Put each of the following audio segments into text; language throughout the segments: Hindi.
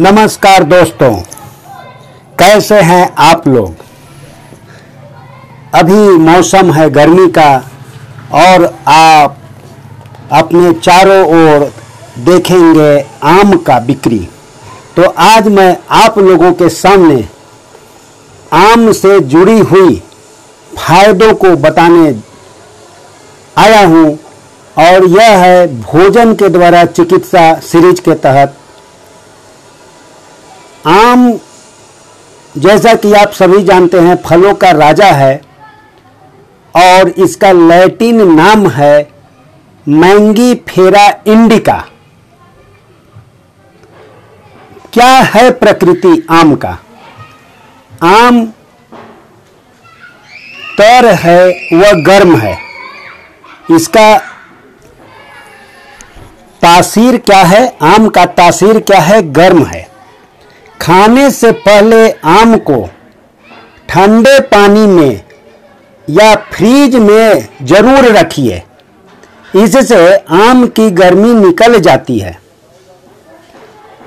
नमस्कार दोस्तों, कैसे हैं आप लोग? अभी मौसम है गर्मी का और आप अपने चारों ओर देखेंगे आम का बिक्री। तो आज मैं आप लोगों के सामने आम से जुड़ी हुई फायदों को बताने आया हूँ और यह है भोजन के द्वारा चिकित्सा सीरीज़ के तहत आम, जैसा कि आप सभी जानते हैं, फलों का राजा है और इसका लैटिन नाम है मैंगी फेरा इंडिका। क्या है प्रकृति आम का? आम तर है, वह गर्म है। इसका तासीर क्या है? आम का तासीर क्या है? गर्म है। खाने से पहले आम को ठंडे पानी में या फ्रीज में ज़रूर रखिए। इससे आम की गर्मी निकल जाती है।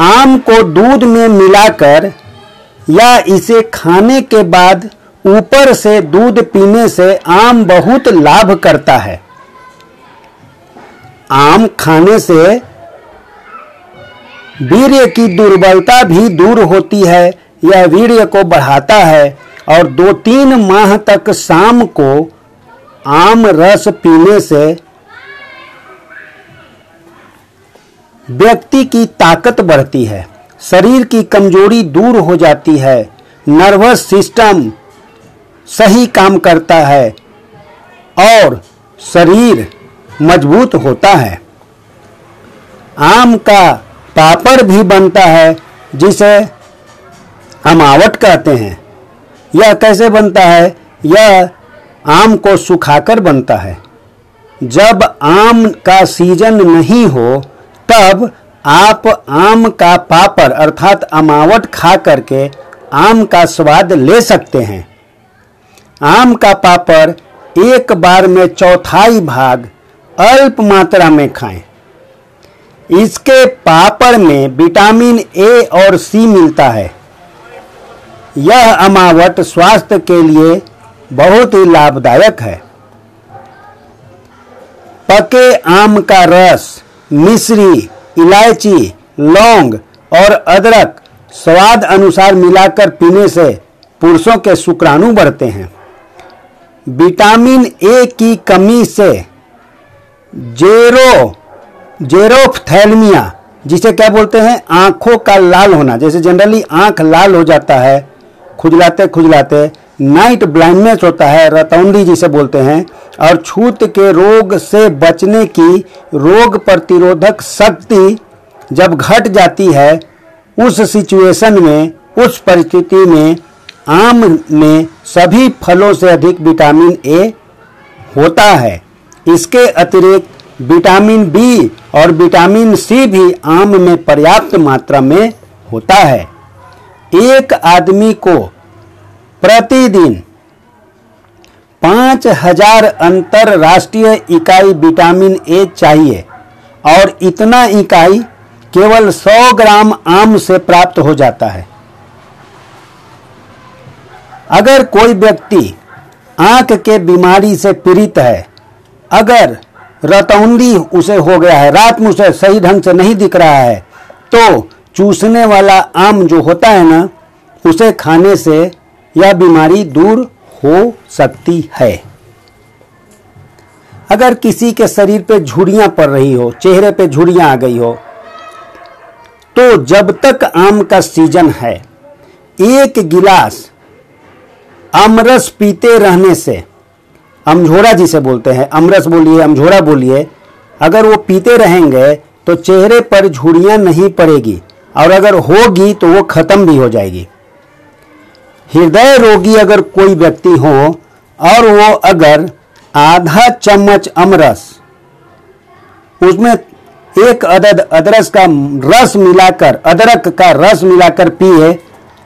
आम को दूध में मिलाकर या इसे खाने के बाद ऊपर से दूध पीने से आम बहुत लाभ करता है। आम खाने से वीर्य की दुर्बलता भी दूर होती है, यह वीर्य को बढ़ाता है और दो तीन माह तक शाम को आम रस पीने से व्यक्ति की ताकत बढ़ती है, शरीर की कमज़ोरी दूर हो जाती है नर्वस सिस्टम सही काम करता है और शरीर मज़बूत होता है। आम का पापड़ भी बनता है, जिसे अमावट कहते हैं। यह कैसे बनता है? यह आम को सुखाकर बनता है। जब आम का सीज़न नहीं हो, तब आप आम का पापड़ अर्थात अमावट खा करके आम का स्वाद ले सकते हैं। आम का पापड़ एक बार में चौथाई भाग अल्प मात्रा में खाएँ। इसके पापड़ में विटामिन ए और सी मिलता है। यह अमावट स्वास्थ्य के लिए बहुत ही लाभदायक है। पके आम का रस, मिश्री, इलायची, लौंग और अदरक स्वाद अनुसार मिलाकर पीने से पुरुषों के शुक्राणु बढ़ते हैं। विटामिन ए की कमी से जेरो जेरोफ्थैल्मिया जिसे क्या बोलते हैं? आँखों का लाल होना। जैसे जनरली आँख लाल हो जाता है, खुजलाते खुजलाते नाइट ब्लाइंडनेस होता है रतौंदी जिसे बोलते हैं, और छूत के रोग से बचने की रोग प्रतिरोधक शक्ति जब घट जाती है, उस सिचुएशन में, उस परिस्थिति में, आम में सभी फलों से अधिक विटामिन ए होता है। इसके अतिरिक्त विटामिन बी और विटामिन सी भी आम में पर्याप्त मात्रा में होता है। एक आदमी को प्रतिदिन पाँच हज़ार अंतरराष्ट्रीय इकाई विटामिन ए चाहिए और इतना इकाई केवल 100 ग्राम आम से प्राप्त हो जाता है। अगर कोई व्यक्ति आँख के बीमारी से पीड़ित है, अगर रतौंदी उसे हो गया है। रात में उसे सही ढंग से नहीं दिख रहा है। तो चूसने वाला आम जो होता है ना, उसे खाने से यह बीमारी दूर हो सकती है। अगर किसी के शरीर पे झुड़ियाँ पड़ रही हो, चेहरे पे झुड़ियाँ आ गई हो तो जब तक आम का सीज़न है, एक गिलास अमरस पीते रहने से अमझोरा जिसे बोलते हैं, अमरस बोलिए, अमझोरा बोलिए, अगर वो पीते रहेंगे तो चेहरे पर झुड़ियाँ नहीं पड़ेगी और अगर होगी तो वो खत्म भी हो जाएगी। हृदय रोगी अगर कोई व्यक्ति हो और वो अगर आधा चम्मच अमरस, उसमें एक अदद अदरस का रस मिलाकर, अदरक का रस मिलाकर पिए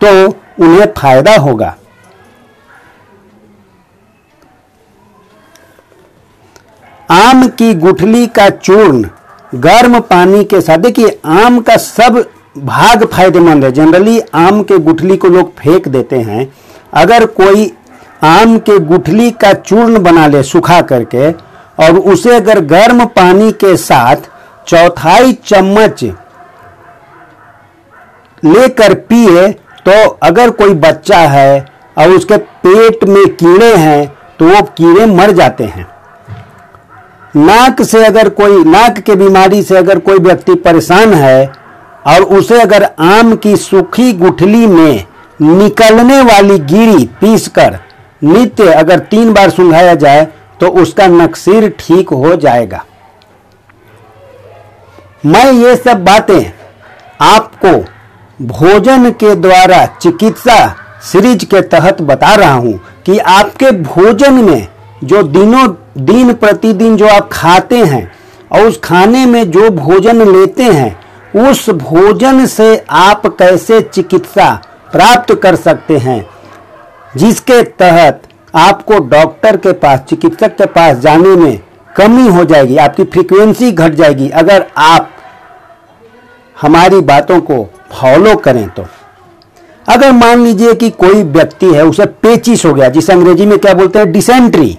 तो उन्हें फ़ायदा होगा। आम की गुठली का चूर्ण, गर्म पानी के साथ, देखिए, आम का सब भाग फ़ायदेमंद है। जनरली आम के गुठली को लोग फेंक देते हैं। अगर कोई आम के गुठली का चूर्ण बना ले सुखा करके, और उसे अगर गर्म पानी के साथ चौथाई चम्मच लेकर पिए तो अगर कोई बच्चा है और उसके पेट में कीड़े हैं तो वो कीड़े मर जाते हैं। नाक से अगर कोई, नाक के बीमारी से अगर कोई व्यक्ति परेशान है और उसे अगर आम की सूखी गुठली में निकलने वाली गिरी पीसकर नित्य अगर तीन बार सुंघाया जाए तो उसका नक्सीर ठीक हो जाएगा। मैं ये सब बातें आपको भोजन के द्वारा चिकित्सा सीरीज़ के तहत बता रहा हूँ कि आपके भोजन में जो दिनों, दिन प्रतिदिन जो आप खाते हैं और उस खाने में जो भोजन लेते हैं, उस भोजन से आप कैसे चिकित्सा प्राप्त कर सकते हैं? जिसके तहत आपको डॉक्टर के पास, चिकित्सक के पास जाने में कमी हो जाएगी, आपकी फ्रीक्वेंसी घट जाएगी। अगर आप हमारी बातों को फॉलो करें तो। अगर मान लीजिए कि कोई व्यक्ति है, उसे पेचिस हो गया, जिसे अंग्रेज़ी में क्या बोलते हैं? डिसेंट्री।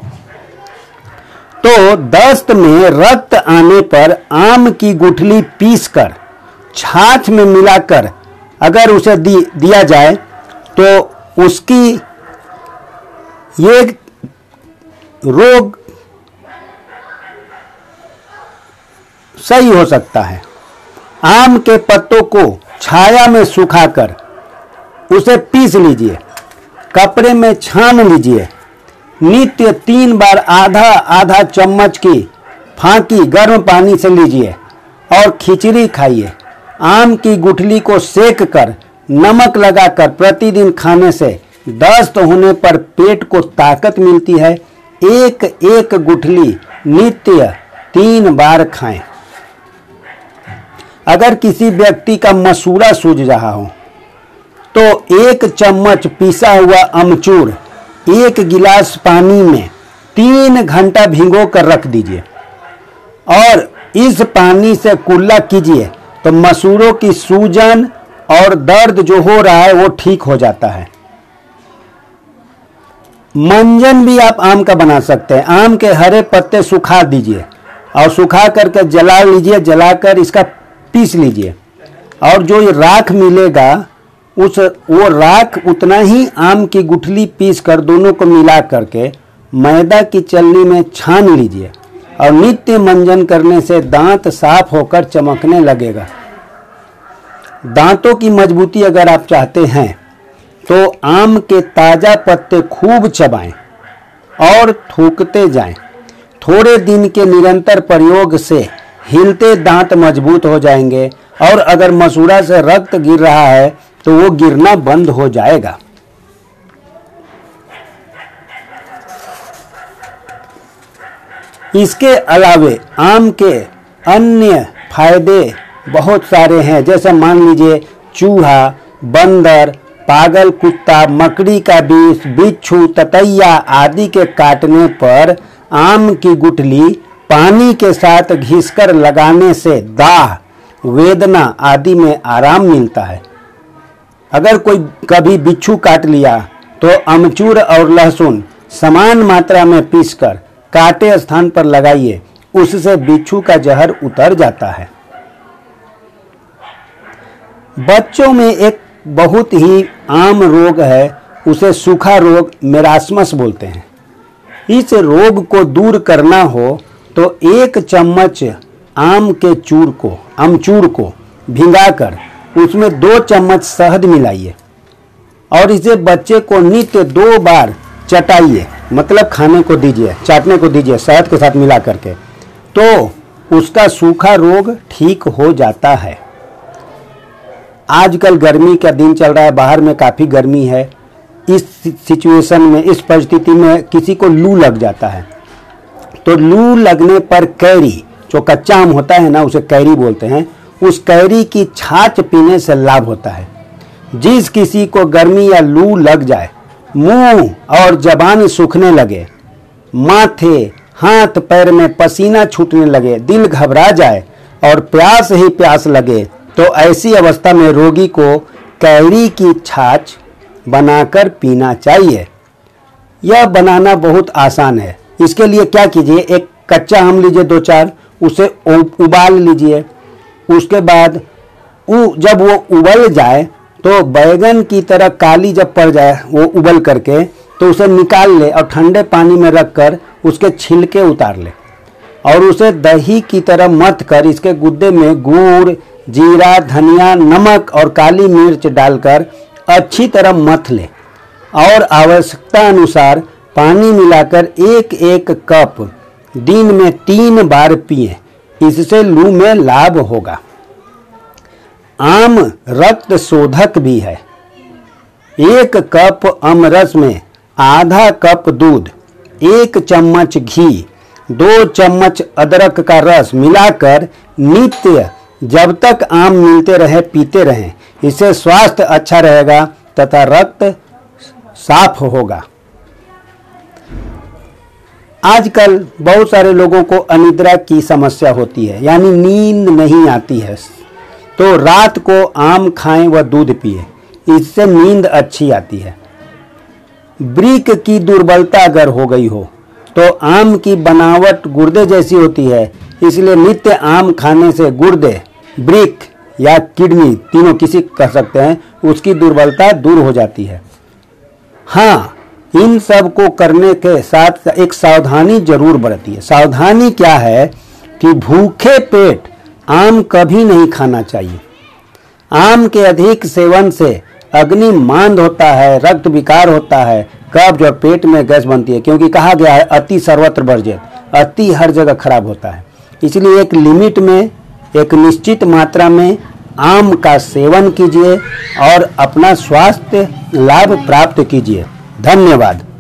तो दस्त में रक्त आने पर आम की गुठली पीसकर, छाछ में मिलाकर अगर उसे दिया जाए तो उसकी ये रोग सही हो सकता है। आम के पत्तों को छाया में सुखाकर उसे पीस लीजिए, कपड़े में छान लीजिए। नित्य तीन बार आधा आधा चम्मच की फांकी गर्म पानी से लीजिए और खिचड़ी खाइए। आम की गुठली को सेक कर, नमक लगाकर प्रतिदिन खाने से दस्त होने पर पेट को ताकत मिलती है। एक एक गुठली नित्य तीन बार खाएँ। अगर किसी व्यक्ति का मसूड़ा सूझ रहा हो तो एक चम्मच पिसा हुआ अमचूर एक गिलास पानी में तीन घंटा भिगो कर रख दीजिए। और इस पानी से कुल्ला कीजिए तो मसूरों की सूजन और दर्द जो हो रहा है वो ठीक हो जाता है। मंजन भी आप आम का बना सकते हैं। आम के हरे पत्ते सुखा दीजिए और सुखा करके जला लीजिए, जलाकर इसका पीस लीजिए। और जो ये राख मिलेगा उस, वो राख उतना ही आम की गुठली पीस कर दोनों को मिला करके मैदा की चलनी में छान लीजिए और नित्य मंजन करने से दांत साफ़ होकर चमकने लगेगा दांतों की मजबूती अगर आप चाहते हैं तो आम के ताज़ा पत्ते खूब चबाएँ और थूकते जाएँ। थोड़े दिन के निरंतर प्रयोग से हिलते दांत मज़बूत हो जाएँगे और अगर मसूड़ा से रक्त गिर रहा है तो वो गिरना बंद हो जाएगा। इसके अलावे आम के अन्य फ़ायदे बहुत सारे हैं, जैसे मान लीजिए चूहा, बंदर, पागल कुत्ता, मकड़ी का विष बिच्छू, ततैया आदि के काटने पर आम की गुठली पानी के साथ घिसकर लगाने से दाह, वेदना आदि में आराम मिलता है। अगर कोई कभी बिच्छू काट लिया तो अमचूर और लहसुन समान मात्रा में पीसकर काटे स्थान पर लगाइए, उससे बिच्छू का जहर उतर जाता है। बच्चों में एक बहुत ही आम रोग है, उसे सूखा रोग मेरास्मस बोलते हैं। इस रोग को दूर करना हो तो एक चम्मच आम के चूर को, अमचूर को भिंगाकर उसमें दो चम्मच शहद मिलाइए और इसे बच्चे को नित्य दो बार चटाइए। मतलब खाने को दीजिए, चाटने को दीजिए, शहद के साथ मिला करके। तो उसका सूखा रोग ठीक हो जाता है। आजकल गर्मी का दिन चल रहा है, बाहर में काफ़ी गर्मी है। इस सिचुएशन में, इस परिस्थिति में किसी को लू लग जाता है। तो लू लगने पर कैरी, जो कच्चा आम होता है ना, उसे कैरी बोलते हैं। उस कैरी की छाछ पीने से लाभ होता है। जिस किसी को गर्मी या लू लग जाए, मुँह और जबान सूखने लगे, माथे, हाथ, पैर में पसीना छूटने लगे, दिल घबरा जाए और प्यास ही प्यास लगे तो ऐसी अवस्था में रोगी को कैरी की छाछ बनाकर पीना चाहिए। यह बनाना बहुत आसान है। इसके लिए क्या कीजिए? एक कच्चा आम लीजिए दो चार, उसे उबाल लीजिए। उसके बाद उ जब वो उबल जाए तो बैगन की तरह काली जब पड़ जाए, वो उबल करके तो उसे निकाल ले और ठंडे पानी में रख कर उसके छिलके उतार ले। और उसे दही की तरह मत कर, इसके गुद्दे में गुड़, जीरा, धनिया, नमक और काली मिर्च डालकर अच्छी तरह मथ ले। और आवश्यकता अनुसार पानी मिलाकर एक एक कप दिन में तीन बार पिए। इससे लू में लाभ होगा। आम रक्त शोधक भी है। एक कप अमरस में आधा कप दूध, एक चम्मच घी, दो चम्मच अदरक का रस मिलाकर नित्य जब तक आम मिलते रहे, पीते रहें, इससे स्वास्थ्य अच्छा रहेगा तथा रक्त साफ़ होगा। आजकल बहुत सारे लोगों को अनिद्रा की समस्या होती है, यानी नींद नहीं आती है। तो रात को आम खाएँ व दूध पिए, इससे नींद अच्छी आती है। ब्रिक की दुर्बलता अगर हो गई हो तो आम की बनावट गुर्दे जैसी होती है, इसलिए नित्य आम खाने से गुर्दे, ब्रिक या किडनी तीनों किसी कह सकते हैं, उसकी दुर्बलता दूर हो जाती है। हाँ इन सबको करने के साथ एक सावधानी ज़रूर बरती है। सावधानी क्या है कि भूखे पेट आम कभी नहीं खाना चाहिए। आम के अधिक सेवन से अग्नि मांद होता है, रक्त विकार होता है, कब्ज और पेट में गैस बनती है, क्योंकि कहा गया है, अति सर्वत्र वर्जित अति हर जगह खराब होता है। इसलिए एक लिमिट में, एक निश्चित मात्रा में आम का सेवन कीजिए और अपना स्वास्थ्य लाभ प्राप्त कीजिए। धन्यवाद।